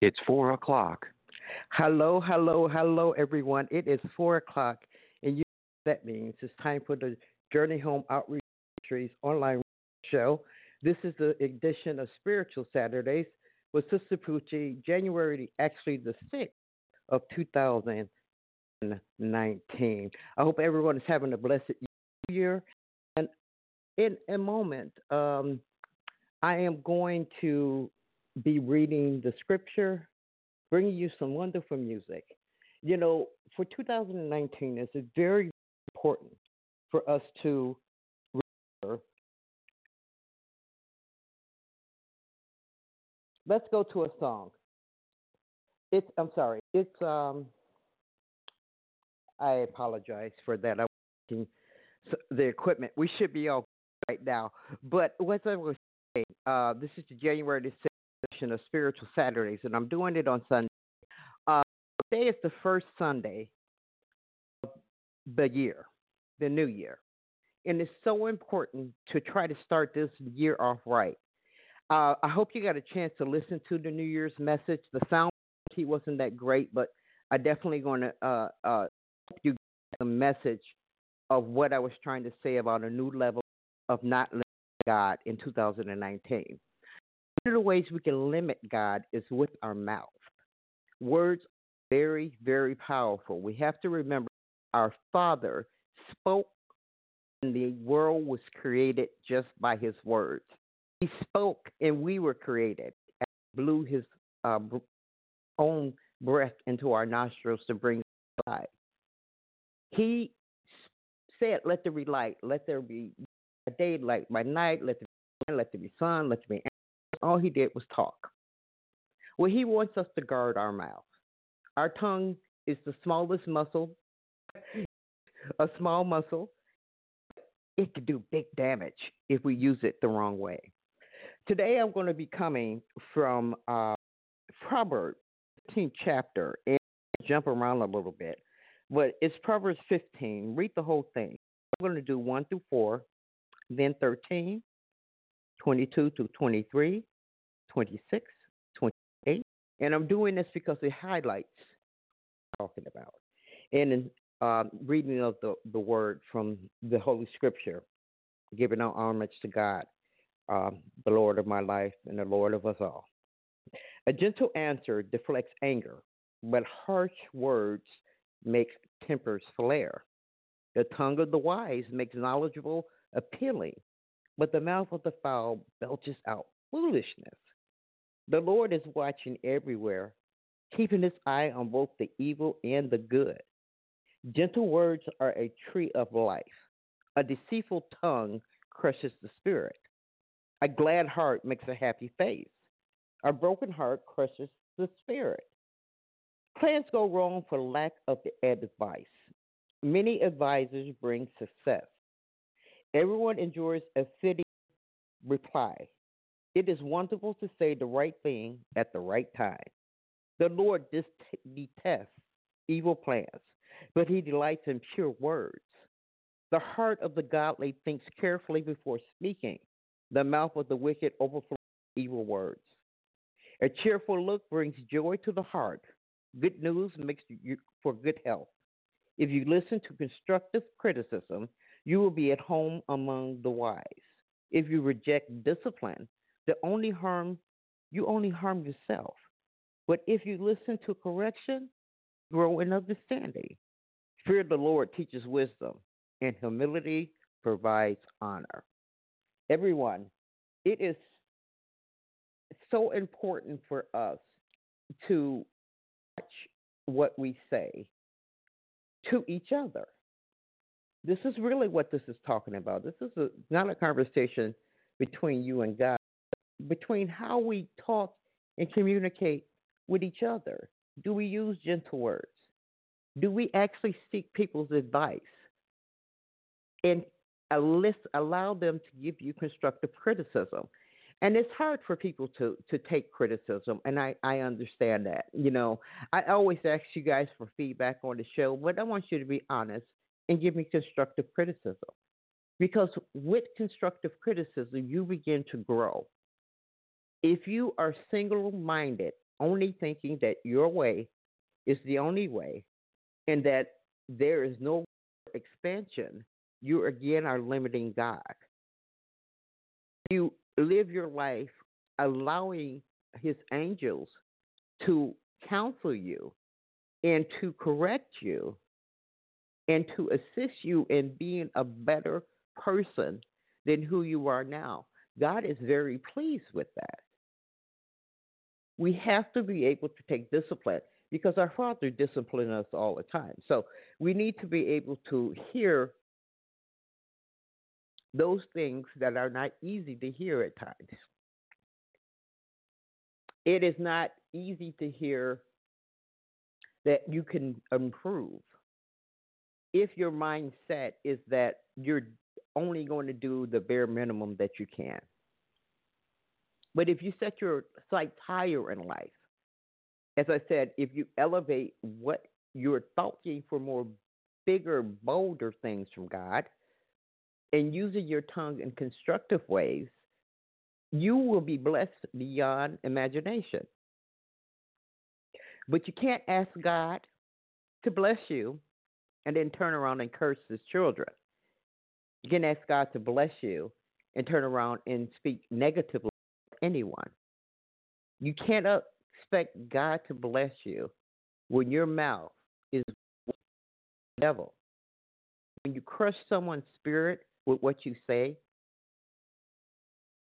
It's four o'clock. Hello, hello, hello, everyone. It is four o'clock, and you know that means it's time for the Journey Home Outreach Ministries online show. This is the edition of Spiritual Saturdays with Sister Poochie, January, actually the 6th of 2019. I hope everyone is having a blessed year. And in a moment, um, I am going to be reading the scripture, bringing you some wonderful music. You know, for 2019, it's very important for us to remember. Let's go to a song. It's, I'm sorry, it's, um, I apologize for that. I'm working the equipment. We should be all right now. But what I was saying, uh, this is the January the edition of Spiritual Saturdays, and I'm doing it on Sunday. Uh, today is the first Sunday of the year, the new year. And it's so important to try to start this year off right. Uh, I hope you got a chance to listen to the New Year's message. The sound he wasn't that great, but I definitely going to uh, uh, you get the message of what I was trying to say about a new level of not living God in 2019. One of the ways we can limit God is with our mouth. Words are very, very powerful. We have to remember our Father spoke and the world was created just by his words. He spoke and we were created and blew his uh, own breath into our nostrils to bring life. He said, Let there be light, let there be daylight by night, let there be, let there be sun, let there be all he did was talk. Well, he wants us to guard our mouth. Our tongue is the smallest muscle, a small muscle. It can do big damage if we use it the wrong way. Today, I'm going to be coming from uh, Proverbs 15 chapter and jump around a little bit, but it's Proverbs 15. Read the whole thing. I'm going to do 1 through 4, then 13, 22 to 23, 26, 28. And I'm doing this because it highlights talking about. And in uh, reading of the, the word from the Holy Scripture, giving our homage to God, uh, the Lord of my life and the Lord of us all. A gentle answer deflects anger, but harsh words make tempers flare. The tongue of the wise makes knowledgeable appealing, but the mouth of the foul belches out foolishness. The Lord is watching everywhere, keeping his eye on both the evil and the good. Gentle words are a tree of life. A deceitful tongue crushes the spirit. A glad heart makes a happy face. A broken heart crushes the spirit. Plans go wrong for lack of advice. Many advisors bring success. Everyone enjoys a fitting reply. It is wonderful to say the right thing at the right time. The Lord detests evil plans, but he delights in pure words. The heart of the godly thinks carefully before speaking. The mouth of the wicked overflows evil words. A cheerful look brings joy to the heart. Good news makes you for good health. If you listen to constructive criticism, you will be at home among the wise. If you reject discipline, the only harm you only harm yourself. But if you listen to correction, grow in understanding. Fear the Lord teaches wisdom, and humility provides honor. Everyone, it is so important for us to watch what we say to each other. This is really what this is talking about. This is a, not a conversation between you and God between how we talk and communicate with each other. Do we use gentle words? Do we actually seek people's advice and allow them to give you constructive criticism? And it's hard for people to, to take criticism, and I, I understand that. You know, I always ask you guys for feedback on the show, but I want you to be honest and give me constructive criticism. Because with constructive criticism, you begin to grow if you are single minded only thinking that your way is the only way and that there is no expansion, you again are limiting God. You live your life allowing his angels to counsel you and to correct you and to assist you in being a better person than who you are now. God is very pleased with that. We have to be able to take discipline because our Father disciplines us all the time. So we need to be able to hear those things that are not easy to hear at times. It is not easy to hear that you can improve if your mindset is that you're only going to do the bare minimum that you can. But if you set your sights higher in life, as I said, if you elevate what you're thinking for more bigger, bolder things from God, and using your tongue in constructive ways, you will be blessed beyond imagination. But you can't ask God to bless you and then turn around and curse his children. You can ask God to bless you and turn around and speak negatively anyone. You can't expect God to bless you when your mouth is devil. When you crush someone's spirit with what you say,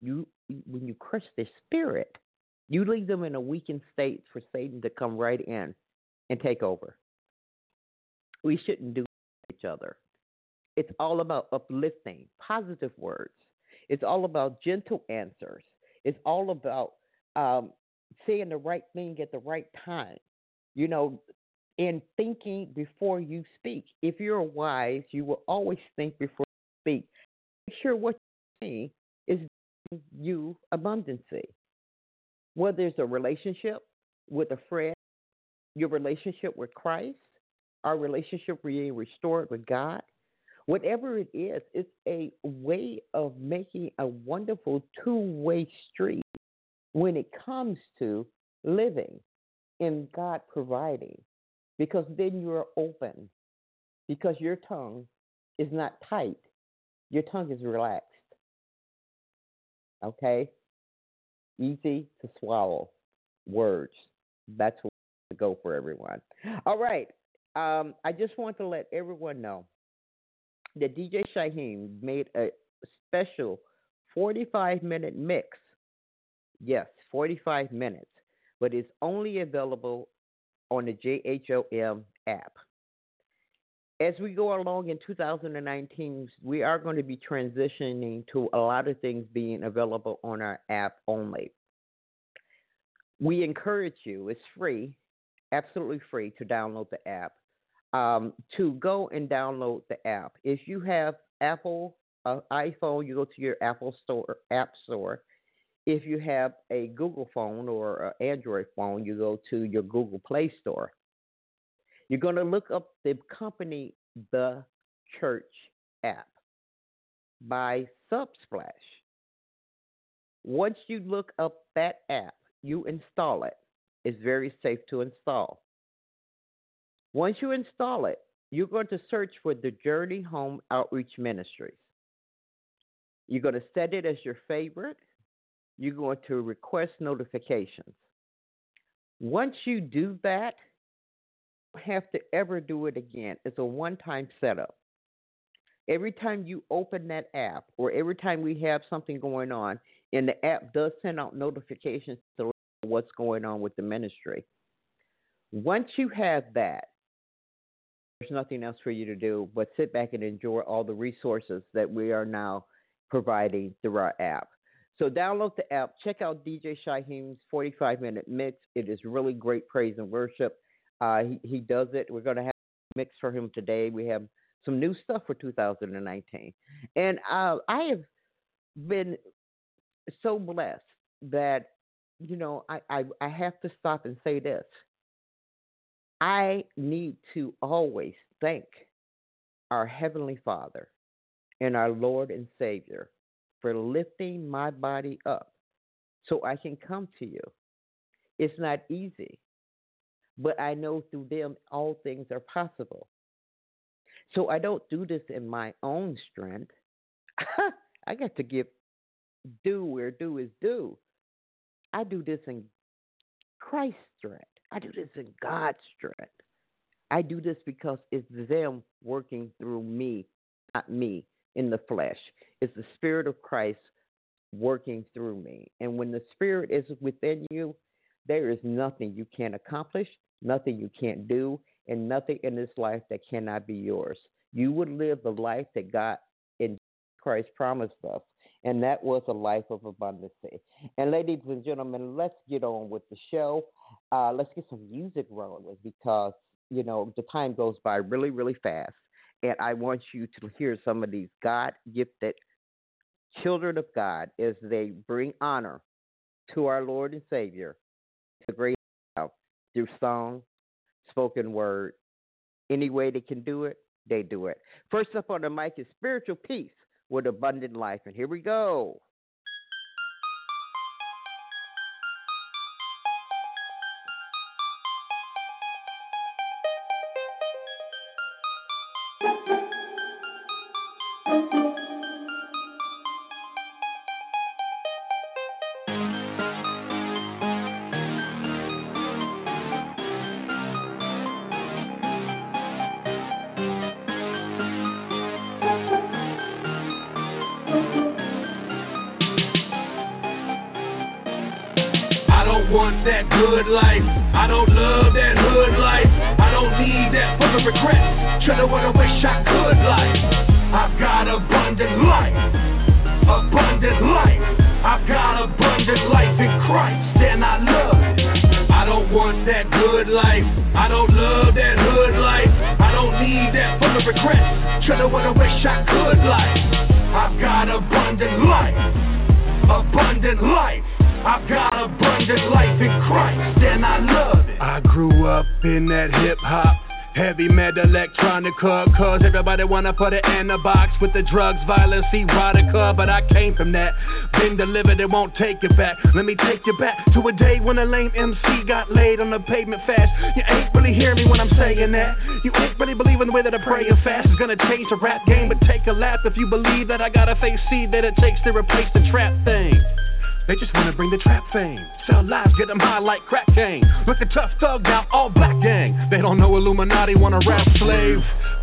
you when you crush their spirit, you leave them in a weakened state for Satan to come right in and take over. We shouldn't do each other. It's all about uplifting, positive words. It's all about gentle answers. It's all about um, saying the right thing at the right time. You know, and thinking before you speak. If you're wise, you will always think before you speak. Make sure what you say is you abundancy. Whether it's a relationship with a friend, your relationship with Christ, our relationship being restored with God, whatever it is, it's a way of making a wonderful two way street when it comes to living in God providing. Because then you are open, because your tongue is not tight, your tongue is relaxed. Okay? Easy to swallow words. That's what to go for everyone. All right. Um, I just want to let everyone know that DJ Shyhiem made a special 45 minute mix. Yes, 45 minutes, but it's only available on the JHOM app. As we go along in 2019, we are going to be transitioning to a lot of things being available on our app only. We encourage you, it's free, absolutely free to download the app um, to go and download the app. If you have Apple uh, iPhone, you go to your Apple Store app store. If you have a Google phone or an Android phone, you go to your Google Play Store. You're going to look up the company The Church app by Subsplash. Once you look up that app, you install it. It's very safe to install. Once you install it, you're going to search for the Journey Home Outreach Ministries. You're going to set it as your favorite. You're going to request notifications. Once you do that, you don't have to ever do it again. It's a one time setup. Every time you open that app or every time we have something going on, and the app does send out notifications to what's going on with the ministry. Once you have that, there's nothing else for you to do but sit back and enjoy all the resources that we are now providing through our app. So download the app, check out DJ Shyhiem's 45 minute mix. It is really great praise and worship. Uh, he, he does it. We're going to have a mix for him today. We have some new stuff for 2019. And uh, I have been so blessed that, you know, I, I, I have to stop and say this. I need to always thank our Heavenly Father and our Lord and Savior for lifting my body up so I can come to you. It's not easy. But I know through them all things are possible. So I don't do this in my own strength. I got to give due where due is due. I do this in Christ's strength. I do this in God's strength. I do this because it's them working through me, not me in the flesh. It's the Spirit of Christ working through me. And when the Spirit is within you, there is nothing you can't accomplish, nothing you can't do, and nothing in this life that cannot be yours. You would live the life that God in Christ promised us, and that was a life of abundance. And ladies and gentlemen, let's get on with the show. Uh, let's get some music rolling because you know the time goes by really, really fast, and I want you to hear some of these God gifted children of God as they bring honor to our Lord and Savior, the great through song, spoken word. Any way they can do it, they do it. First up on the mic is Spiritual Peace with Abundant Life. And here we go. Good life. I don't love that hood life. I don't need that full of regret. Trying what I wish I could life. I've got abundant life. Abundant life. I've got abundant life in Christ, and I love it. I don't want that good life. I don't love that hood life. I don't need that full of regret. Trying what I wish I could life. I've got abundant life. Abundant life. I've got life in Christ, and I love it. I grew up in that hip hop. Heavy metal electronica, cause everybody wanna put it in a box with the drugs, violence, erotica. But I came from that, been delivered, it won't take it back. Let me take you back to a day when a lame MC got laid on the pavement fast. You ain't really hear me when I'm saying that. You ain't really believing the way that I pray and fast is gonna change the rap game. But take a lap if you believe that I got a face seed that it takes to replace the trap thing. They just wanna bring the trap fame. Sell lives, get them high like crack gang. Look a tough thug now, all black gang. They don't know Illuminati, wanna rap slave.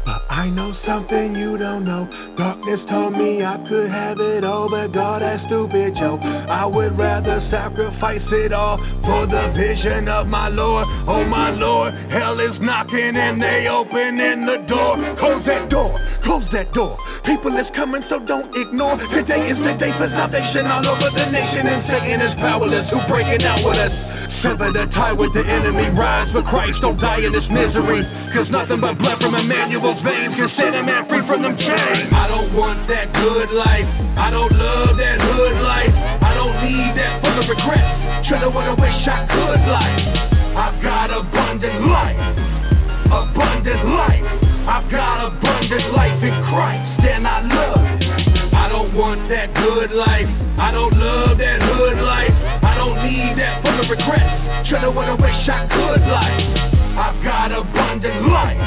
But I know something you don't know. Darkness told me I could have it all, but God, that's stupid, yo. I would rather sacrifice it all for the vision of my Lord. Oh, my Lord, hell is knocking and they opening the door. Close that door, close that door. People is coming, so don't ignore. Today is the day for salvation all over the nation, and Satan is powerless. Who breaking out with us? Sever the tie with the enemy. Rise for Christ, don't die in this misery. Cause nothing but blood from Emmanuel's veins can set a man free from them chains. I don't want that good life. I don't love that hood life. I don't need that full of regret. To what I wish I could life. I've got abundant life. Abundant life. I've got abundant life in Christ, and I love it. I don't want that good life. I don't love that hood life. Full of regret. Try to what I wish I could life. I've got abundant life.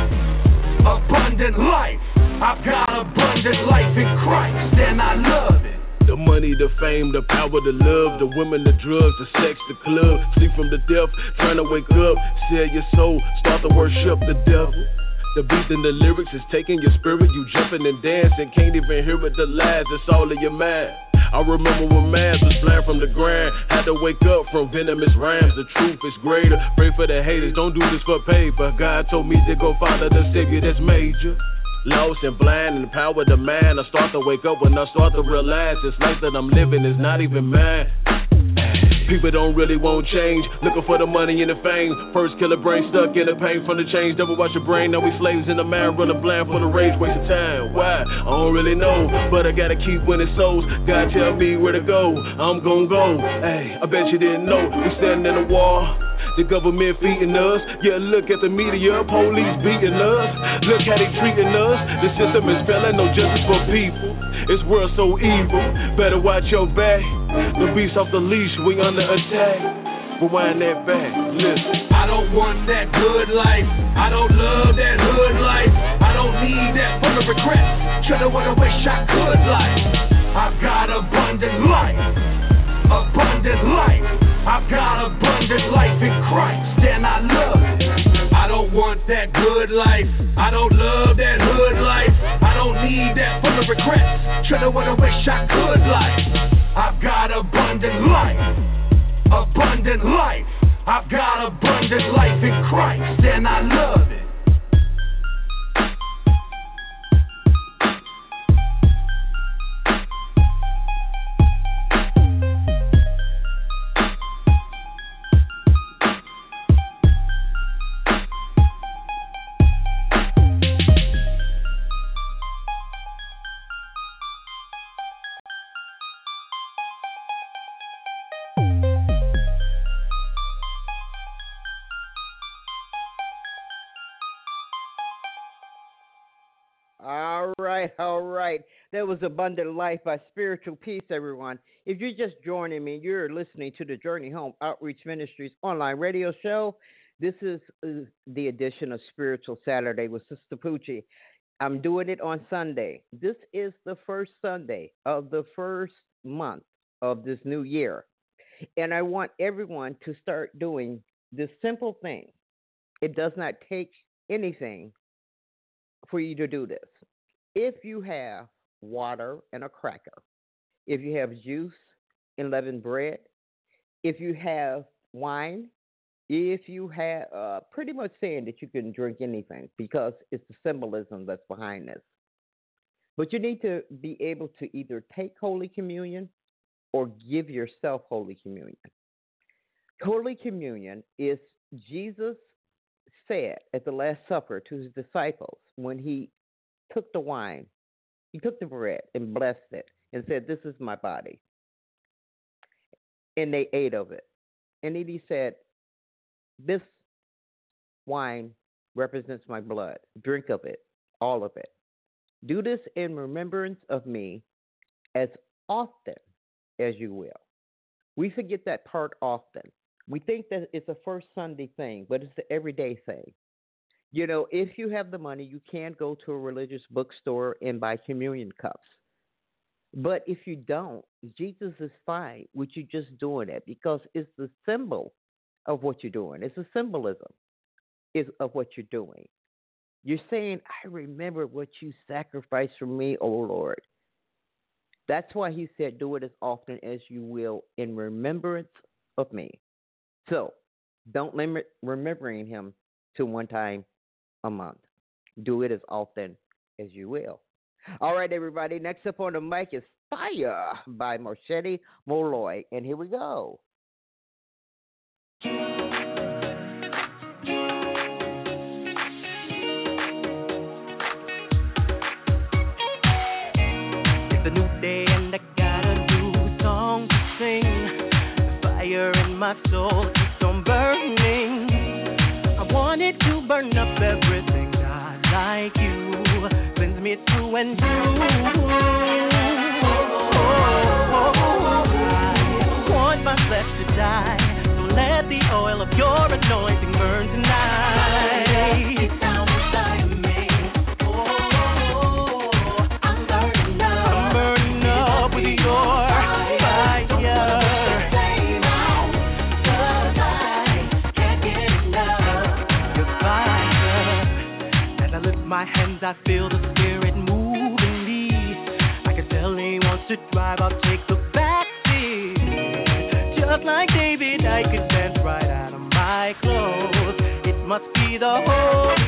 Abundant life. I've got abundant life in Christ, and I love it. The money, the fame, the power, the love, the women, the drugs, the sex, the club. Sleep from the death, trying to wake up. Sell your soul, start to worship the devil. The beat and the lyrics is taking your spirit. You jumping and dancing, can't even hear it. The lies, it's all in your mind. I remember when Mavs was flying from the ground. Had to wake up from venomous rhymes. The truth is greater. Pray for the haters, don't do this for paper. God told me to go follow the savior that's major. Lost and blind and power the man. I start to wake up when I start to realize this life that I'm living is not even mine. People don't really want change. Looking for the money and the fame. First killer brain stuck in the pain from the change. Double watch your brain. Now we slaves in the man. Running blind for the rage. Waste of time. Why? I don't really know. But I gotta keep winning souls. God tell me where to go. I'm gon' go. Hey, I bet you didn't know. We standing in the wall. The government feeding us. Yeah, look at the media. Police beating us. Look how they treating us. The system is failing. No justice for people. This world so evil. Better watch your back. The beast off the leash. We under attack. Rewind that back, listen. I don't want that good life. I don't love that hood life. I don't need that full of regret. Try to wanna wish I could life. I've got abundant life. Abundant life. I've got abundant life in Christ, and I love it. I don't want that good life. I don't love that hood life. I don't need that full of regrets. Try to wanna wish I could life. I've got abundant life abundant life. I've got abundant life in Christ, and I love That was Abundant Life by Spiritual Peace, everyone. If you're just joining me, you're listening to the Journey Home Outreach Ministries online radio show. This is uh, the edition of Spiritual Saturday with Sister Poochie. I'm doing it on Sunday. This is the first Sunday of the first month of this new year. And I want everyone to start doing this simple thing. It does not take anything for you to do this. If you have water, and a cracker. If you have juice and leavened bread, if you have wine, if you have uh, pretty much saying that you can drink anything because it's the symbolism that's behind this. But you need to be able to either take Holy Communion or give yourself Holy Communion. Holy Communion is Jesus said at the Last Supper to his disciples when he took the wine he took the bread and blessed it and said, This is my body. And they ate of it. And then he said, This wine represents my blood. Drink of it, all of it. Do this in remembrance of me as often as you will. We forget that part often. We think that it's a first Sunday thing, but it's the everyday thing. You know, if you have the money, you can't go to a religious bookstore and buy communion cups. But if you don't, Jesus is fine with you just doing it because it's the symbol of what you're doing. It's a symbolism is of what you're doing. You're saying, I remember what you sacrificed for me, O Lord. That's why he said, Do it as often as you will in remembrance of me. So don't limit remembering him to one time a month. Do it as often as you will. All right, everybody. Next up on the mic is Fire by Marchetti Molloy. And here we go. It's a new day and I got a new song to sing. Fire in my soul me through and. I want my flesh to die, so let the oil of your anointing burn tonight. I feel the spirit I'll take the back seat. Just like David, I could dance right out of my clothes. It must be the Holy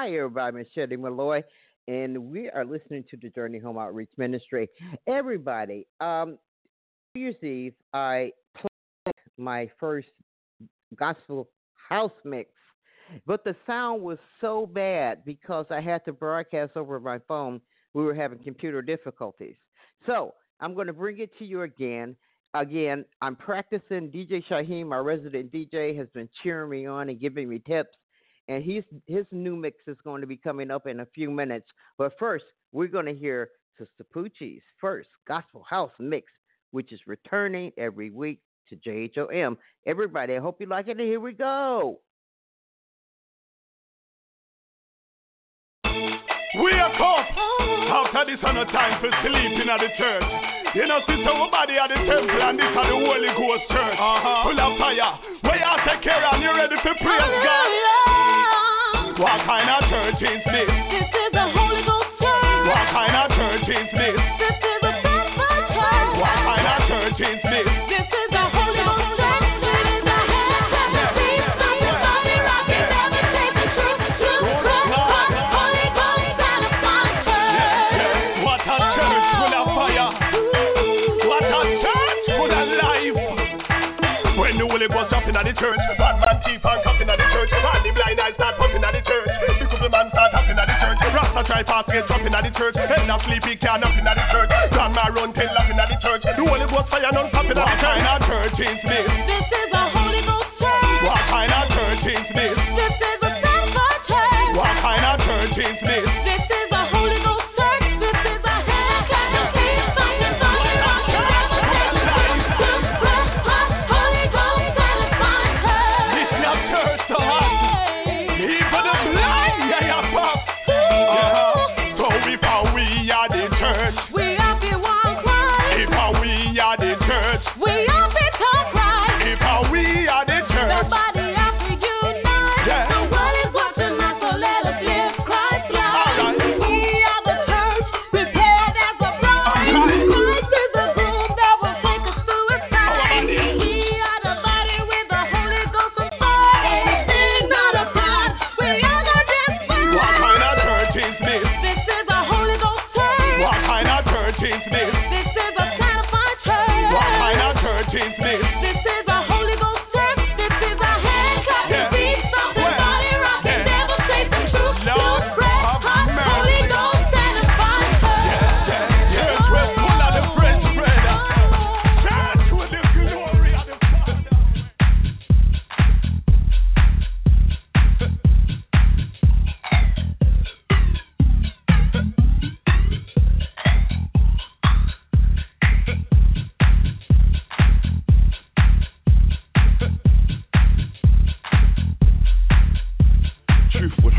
Fire by Michelle Malloy, and we are listening to the Journey Home Outreach Ministry. Everybody, um, New Year's Eve, I played my first gospel house mix, but the sound was so bad because I had to broadcast over my phone. We were having computer difficulties. So I'm going to bring it to you again. Again, I'm practicing. DJ Shyhiem, our resident DJ, has been cheering me on and giving me tips and he's his new mix is going to be coming up in a few minutes. But first, we're going to hear Sister Poochie's first Gospel House mix, which is returning every week to JHOM. Everybody, I hope you like it, and here we go. After this on a time for sleeping at the church. You know, sister, our body at the temple and this at the Holy Ghost church. Uh-huh. Full of fire. Where you take care and you ready for praise God? What kind of church is this? This is a Holy Ghost church. What kind Holy Ghost up in the church, bad man thief and cup in the church, and the blind eyes start pumping at the church. The couple man start tapping at the church. Rasta try pass get jumping at the church. Head not sleepy can up in the church. Grandma run tail laughing at the church. The Holy Ghost fire non stopping at the church. What kind of church is this?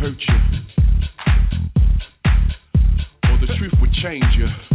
hurt you, or the truth would change you.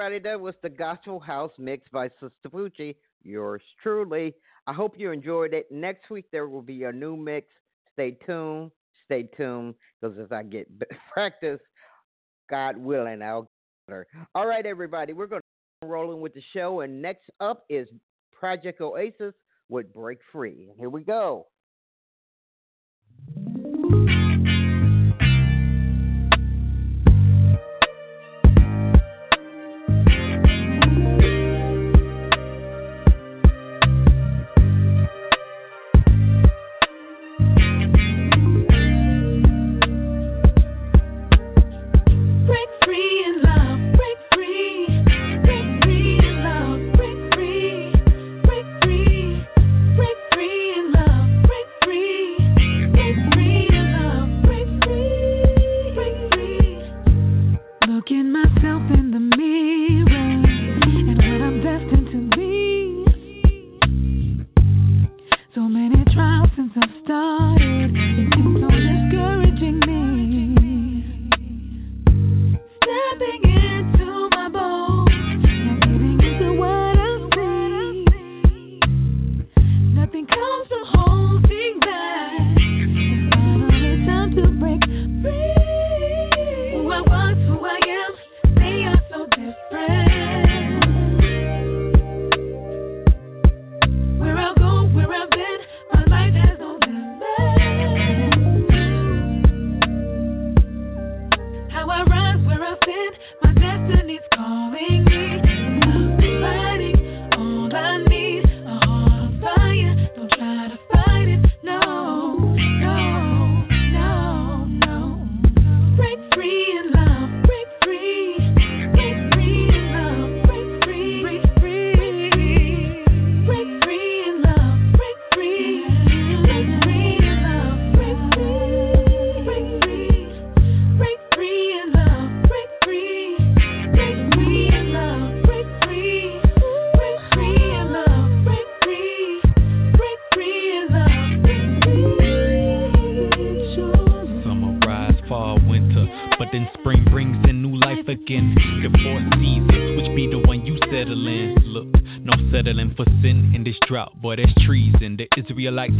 everybody. That was the Gospel House mix by Sistapoochie, yours truly. I hope you enjoyed it. Next week, there will be a new mix. Stay tuned. Stay tuned because as I get practice, God willing, I'll get her. All right, everybody. We're going to rolling with the show. And next up is Project Oasis with Break Free. Here we go. you like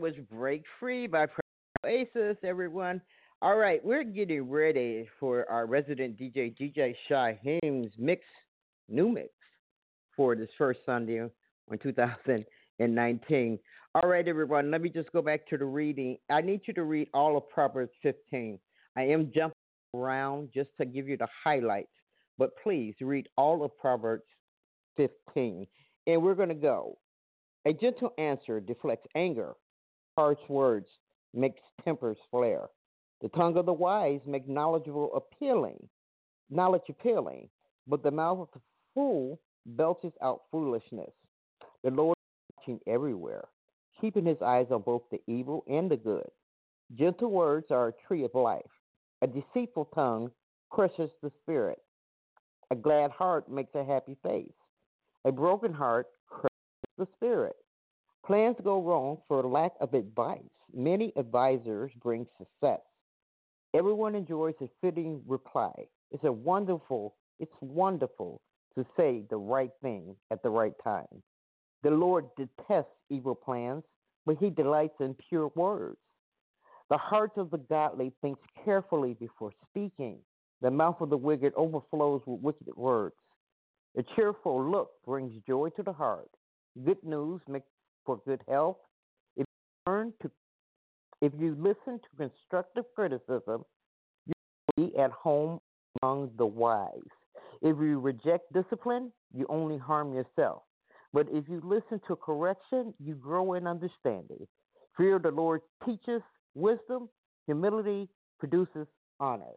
was Break Free by Oasis, everyone. All right, we're getting ready for our resident DJ, DJ Shyhiem's mix, new mix, for this first Sunday in 2019. All right, everyone, let me just go back to the reading. I need you to read all of Proverbs 15. I am jumping around just to give you the highlights, but please read all of Proverbs 15. And we're going to go. A gentle answer deflects anger, harsh words makes tempers flare. The tongue of the wise makes knowledgeable appealing, knowledge appealing, but the mouth of the fool belches out foolishness. The Lord is watching everywhere, keeping his eyes on both the evil and the good. Gentle words are a tree of life. A deceitful tongue crushes the spirit. A glad heart makes a happy face. A broken heart crushes the spirit. Plans go wrong for lack of advice. Many advisors bring success. Everyone enjoys a fitting reply. It's a wonderful, it's wonderful to say the right thing at the right time. The Lord detests evil plans, but he delights in pure words. The heart of the godly thinks carefully before speaking. The mouth of the wicked overflows with wicked words. A cheerful look brings joy to the heart. Good news makes for good health. If you learn to if you listen to constructive criticism, you will be at home among the wise. If you reject discipline, you only harm yourself. But if you listen to correction, you grow in understanding. Fear the Lord teaches wisdom, humility produces honor.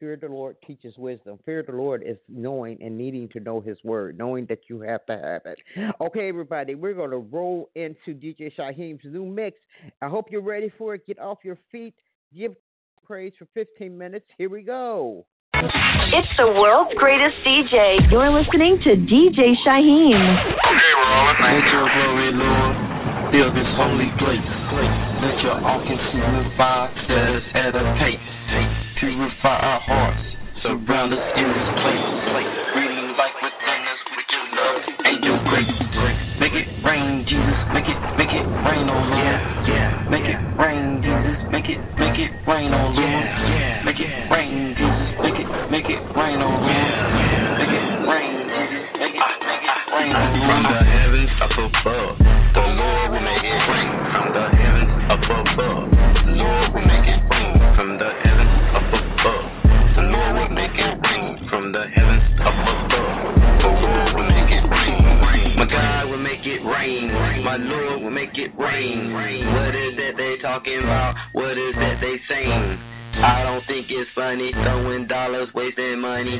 Fear of the Lord teaches wisdom. Fear of the Lord is knowing and needing to know His word, knowing that you have to have it. Okay, everybody, we're going to roll into DJ Shyhiem's new mix. I hope you're ready for it. Get off your feet, give praise for 15 minutes. Here we go. It's the world's greatest DJ. You're listening to DJ Shyhiem. Let your glory, Lord, fill this holy place. Let your all consuming fire set us at a pace. Purify our hearts, surround us in this place. Breathing life within us with your love and your grace. Make it rain, Jesus, make it, make it rain, oh Lord. Make it rain, Jesus, make it, make it rain, oh Lord. Make it rain, Jesus, make it, make it rain, oh Lord. My Lord will make it rain. What is that they talking about? What is that they saying? I don't think it's funny throwing dollars, wasting money.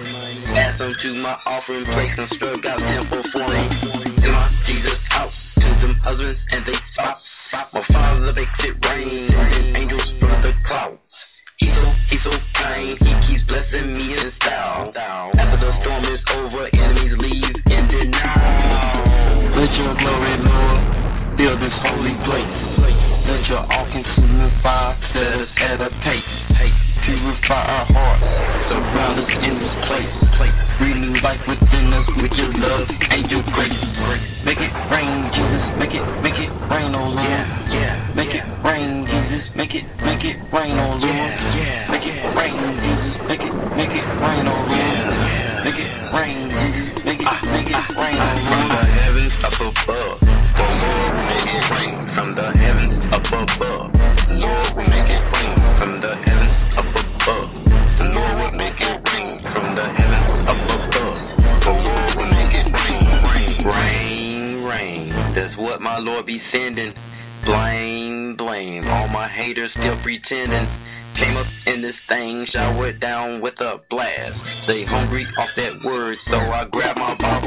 Ask them to my offering place and struck out temple for me. In my Jesus house, to them husbands and they. Stop my father makes it rain, and angels from the clouds. He's so, he's so kind, he keeps blessing me in style. After the storm is over, enemies leave in denial. Let your glory, this holy place. Let your all consuming fire set us at a pace. Purify our hearts, surround us in this place. Breathing life within us with your love and your grace. Make it rain, Jesus, make it, make it rain, oh Lord. Yeah. Make it rain, Jesus, make it, make it rain, oh Lord. Make it rain, Jesus, make it, make it rain, oh Lord. Make it rain, Jesus, oh They hungry off that word, so I grab my Bible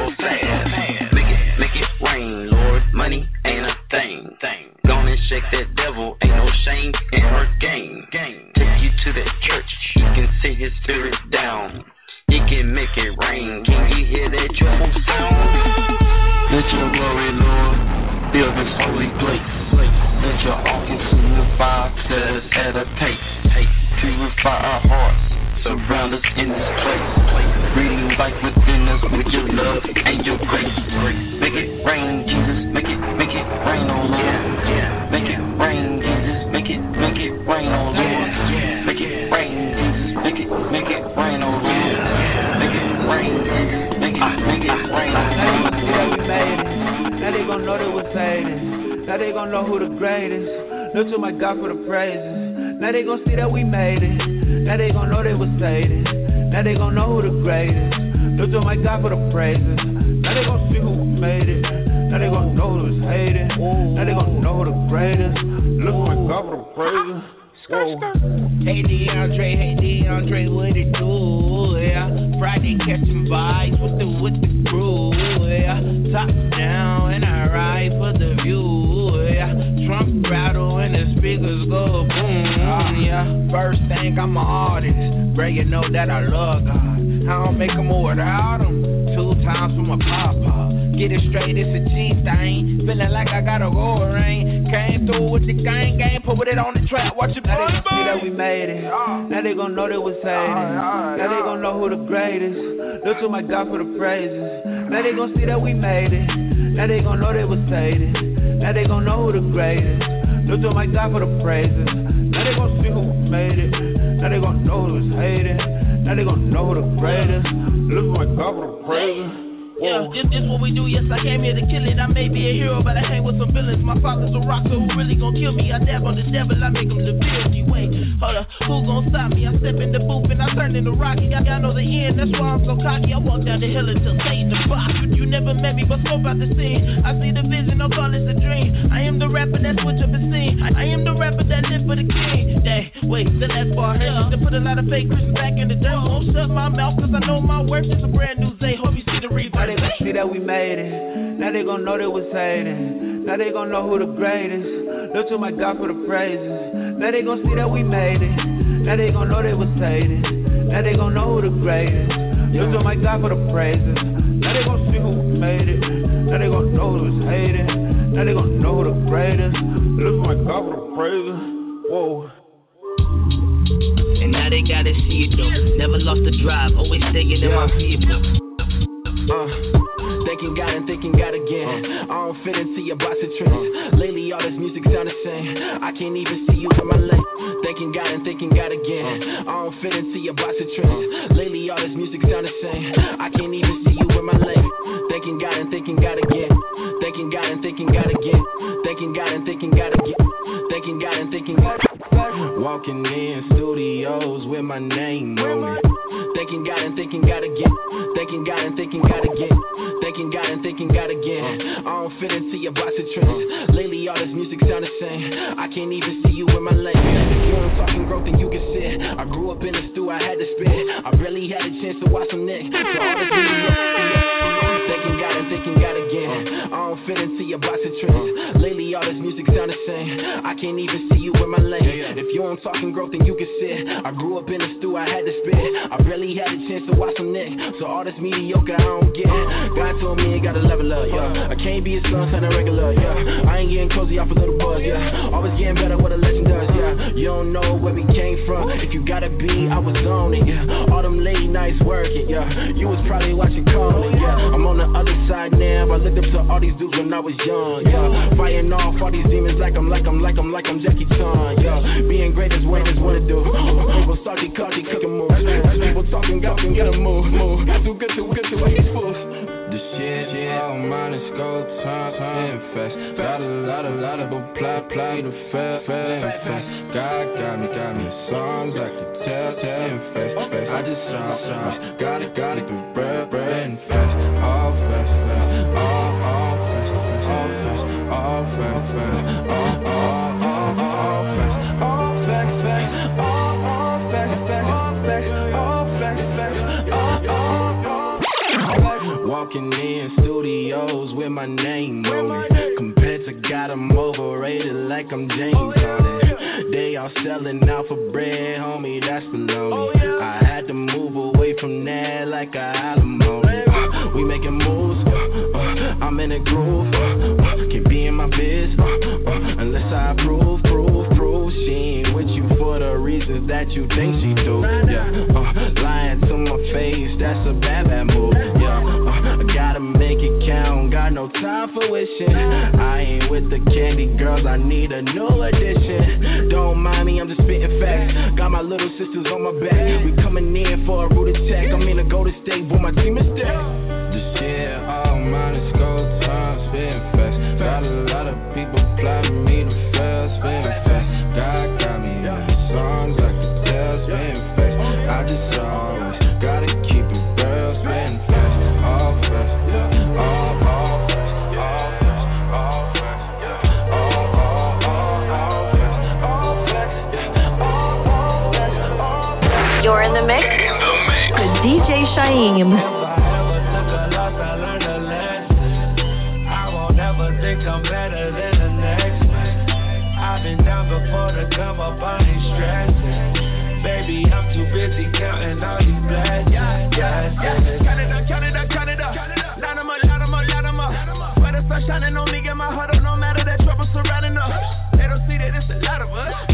made it. Now they gon' know they was fading. Now they gon' know who the greatest. Look to my God for the praises. Now they gon' see who made it. Now they gon' know who was hating. Now they gon' know who the greatest. Look to my God for the praises. Whoa. Hey DeAndre, hey DeAndre, what it do? Yeah. Friday catching vibes with the with the crew. Yeah. Top down and I ride for the view. Yeah. Trump rattle and the speakers go boom. Yeah. First thing I'm an artist, bro. You know that I love God. I don't make a move without him. Two times from a papa. Get it straight, it's a G thing. Feeling like I got a gold ring. Came through with the gang gang, put it on the trap. Watch it now they gon' see that we made it. Ah. Now they gon' know they was saved. saying it. Now they gon' know who the greatest. Look to my God for the praises. Now they gon' see that we made it. Now they gon' know they was saved. saying. Now they gon' know who the greatest. Look to my God for the praises. Now they gon' see who made it. Now they gon' know who was hating. Now they gon' know who the greatest. Look my God for the praises. Yeah, this, this what we do. Yes, I came here to kill it. I may be a hero, but I hang with some villains. My father's a rocker who really gon' kill me. I dab on the devil, I make him the guilty. Wait, hold up, who gon' stop me? I step in the booth and I turn into Rocky. I, I know the end, that's why I'm so cocky. I walk down the hill until Satan the box. You never met me, but spoke about the scene. I see the vision, I'll call this a dream. I am the rapper that switch up the scene. I, I am the rapper that live for the king. Dang, wait, the last part hurt. To put a lot of fake Christians back in the dirt. Won't shut my mouth, cause I know my worth. It's a brand new day. Hope you see the reverse. Now they gon' see that we made it. Now they gon' know that we're hating. Now they gon' know who the greatest. Look to my God for the praises. Now they gon' see that we made it. Now they gon' know that we're hating. Now they gon' know who the greatest. Look to my God for the praises. Now they gon' see who made it. Now they gon' know who was hating. Now they gon' know who the greatest. Look to my God for the praises. Whoa. And now they gotta see it though. Never lost the drive, always staying in my vehicle. Uh, thinking God and thinking God again. I don't fit into your box of trends. Lately, all this music sound the same. I can't even see you in my lane. Thinking God and thinking God again. I don't fit into your box of trends. Lately, all this music sound the same. I can't even see you in my lane. Thinking God and thinking God again. Thinking God and thinking God again. Thinking God and thinking God again. Thinking God and thinking God. Walking in studios with my name on it. Thinking God and thinking God again. Thinking God and thinking God again. Thinking God and thinking God again. I don't fit into your box of trends. Lately, all this music sound the same. I can't even see you in my lane. If you ain't talking growth, then you can sit. I grew up in the stew, I had to spit. I barely had a chance to watch some neck. So all and thinking God again. I don't fit into your box of trends. Lately, all this music sound the same. I can't even see you in my lane. If you ain't talking growth, then you can sit. I grew up in the stew, I had to spit. I barely had a chance to watch some neck. So all this mediocre, I don't get. God told me I gotta level up, yeah. I can't be a son, son, a regular, yeah. I ain't getting cozy off a little buzz, yeah. Always getting better, what a legend does, yeah. You don't know where we came from. If you gotta be, I was on it, yeah. All them late nights working, yeah. You was probably watching calling, yeah. I'm on the other side now. I looked up to all these dudes when I was young, yeah. Fighting off all these demons like I'm, like I'm, like I'm, like I'm Jackie Chan, yeah. Being great is what what to do. People salty, salty, cooking moves. People talking, can get a move, move. Too good to, good to waste fools. The shit, shit, all mine is gold, time, time, fast. Got a lot of, lot of, apply, apply to fail, fail, fast. God got me, got me songs I can tell, tell, and fast, fast. I just sound, sound, got it, got it, bread, bread, and fast. With my name on it. Compared to God, I'm overrated like I'm James Harden. They all selling out for bread, homie, that's baloney. I had to move away from that like a alimony. Uh, we making moves, uh, uh, I'm in a groove. Can't be in my biz unless I prove, prove, prove. She ain't with you for the reasons that you think she do. Yeah, uh, lying to my face, that's a bad, bad move. Time for wishing. I ain't with the candy girls. I need a new addition. Don't mind me, I'm just spitting facts. Got my little sisters on my back. We coming in for a root attack. I'm in a golden state, but my team is stacked. This year, all mine is gold time, spitting fast. Got a lot of people plotting me stressing. Baby, I'm too busy counting all these blessings. Count it up, count it up, count it up. Line 'em up, line 'em up, line 'em up. Where the sun shining on me, get my heart up, no matter that trouble surrounding us. They don't see that it's a lot of us.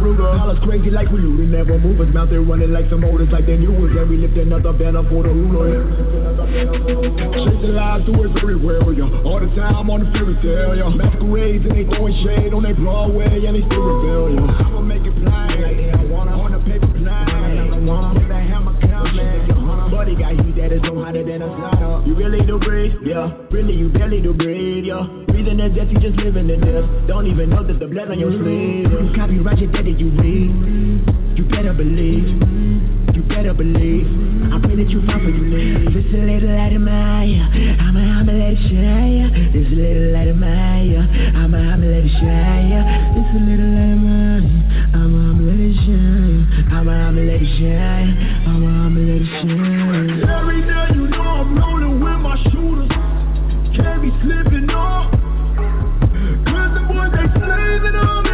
My. All us crazy like we looting, never move us. Mouth there running like some motors, like they knew us. And we lift another banner for the ruler. Chasing lies to us everywhere, yeah. All the time on the fairy tale, yeah. Masquerades and they throwing shade on their Broadway and they still rebel, yeah. Sauna. You really do breathe, yeah. Really, you barely do breathe, yeah. Breathing as death, you just living in this. Don't even know that the blood on your sleeve. You copyright your better you read. You better believe. You better believe. I pray that you find what you need. This a little light of my I'ma, I'ma let it shine. This a little light of my I'ma, I'ma let it shine. This a little light of mine. I'ma, I'ma let it shine. I'ma, let it shine. I'ma, I'ma let it shine. Every day you know I'm rolling with my shooters. Can't be slipping up. Cause the boys they slaving on me.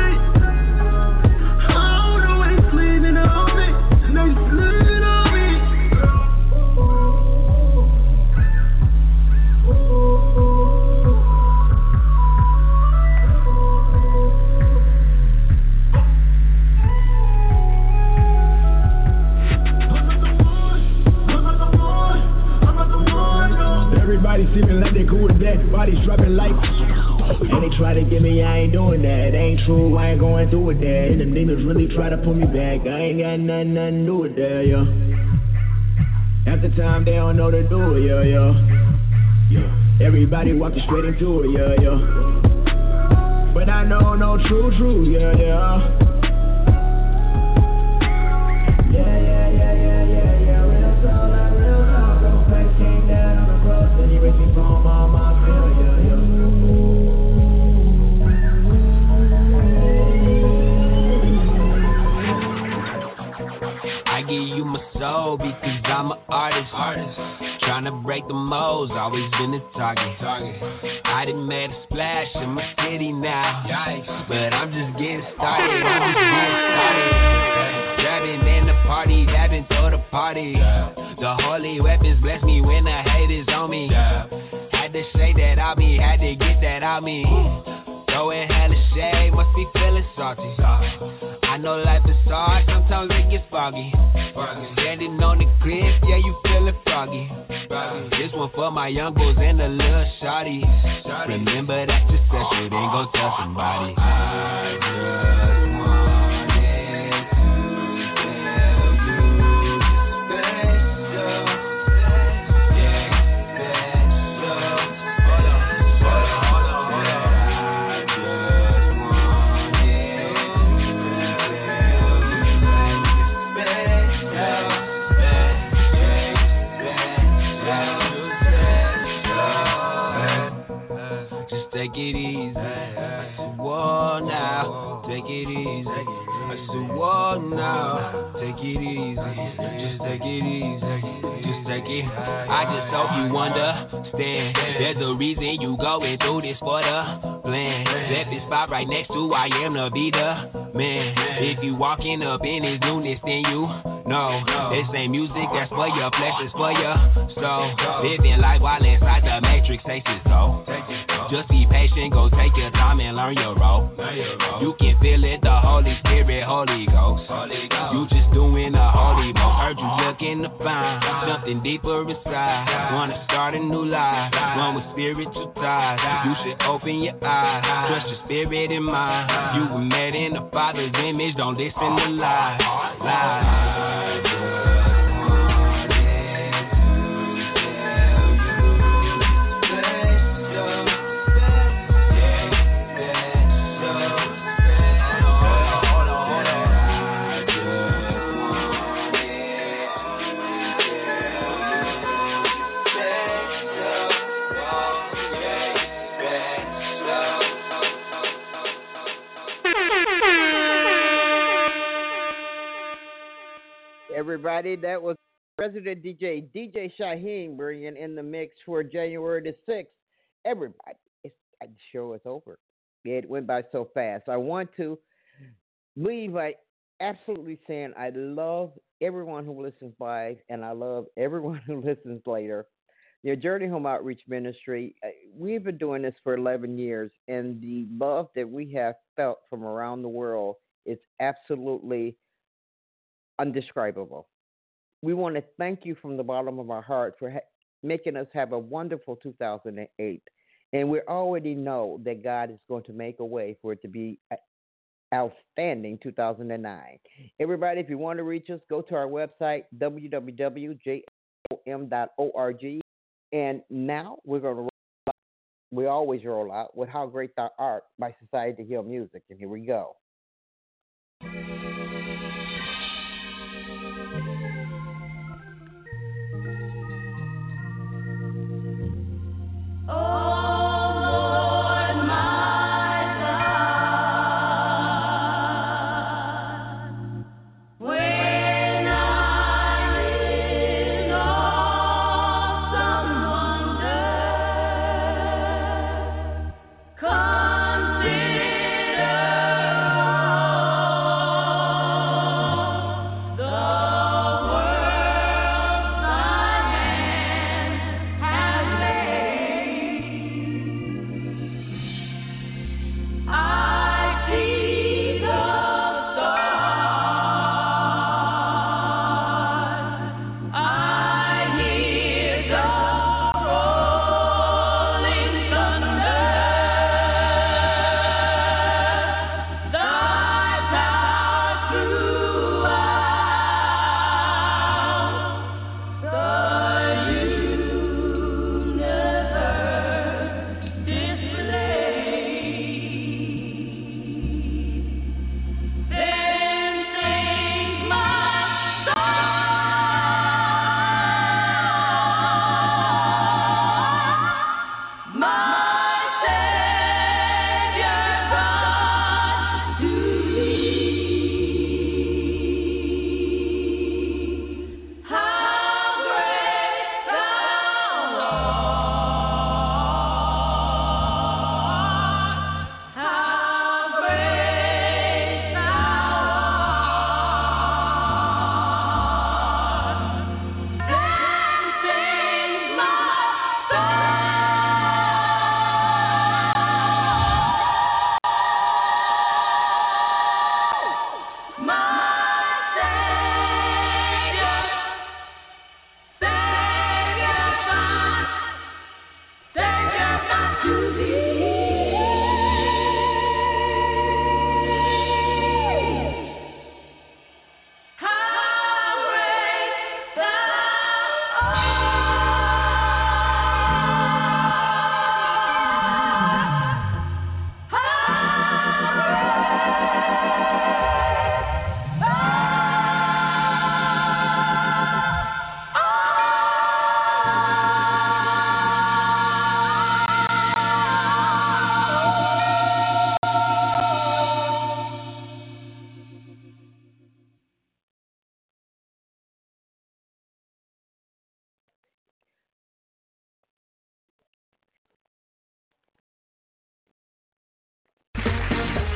Bodies dropping like. And they try to get me, I ain't doing that. Ain't true, I ain't going through with that. And them demons really try to pull me back. I ain't got nothing, nothing to do with that, yo. At the time, they don't know to do it, yo, yo. Everybody walking straight into it, yeah, yeah. But I know no true, true, yeah, yeah. Yeah, yeah, yeah, yeah, yeah, yeah. Real soul, like real talk. Go Christ came down on the cross and he raised me from because I'm an artist. artist. Trying to break the molds, always been a target. target. I didn't make a splash in my city now. Yikes. But I'm just getting started. I'm just getting started. Grabbing in the party, dabbing for the party. Yeah. The holy weapons bless me when the hate is on me. Yeah. Had to say that I mean, had to get that out me. Ooh. Oh, hella shade must be feeling salty. I know life is hard, sometimes it gets foggy. Standing on the cliff, yeah, you feeling foggy. This one for my young girls and the little shawty. Remember that success, it ain't gon' tell somebody. I it easy. I said, what now? Take it easy. Just take it easy. Just take it. I just hope you understand. There's a reason you going through this for the plan. Left this spot right next to I am to be the man. If you walking up in his newness, then you no, this ain't music that's for your flesh, it's for your soul. Living life while inside the matrix, ain't it so? Just be patient, go take your time and learn your role. You can feel it, the Holy Spirit, Holy Ghost. You just doing a holy boat. Heard you looking to find something deeper inside. Wanna start a new life, one with spiritual ties. You should open your eyes, trust your spirit and mind. You were made in the Father's image, don't listen to lies. Lies. everybody. That was President DJ, DJ Shyhiem, bringing in the mix for January the 6th. Everybody, it's, uh, the show is over. It went by so fast. I want to leave by absolutely saying I love everyone who listens by, and I love everyone who listens later. The Journey Home Outreach Ministry, uh, we've been doing this for 11 years, and the love that we have felt from around the world is absolutely undescribable. We want to thank you from the bottom of our hearts for ha- making us have a wonderful 2008. And we already know that God is going to make a way for it to be uh, outstanding 2009. Everybody, if you want to reach us, go to our website, www.jom.org. And now we're going to roll out. We always roll out with How Great Thou Art by Society heal Music. And here we go.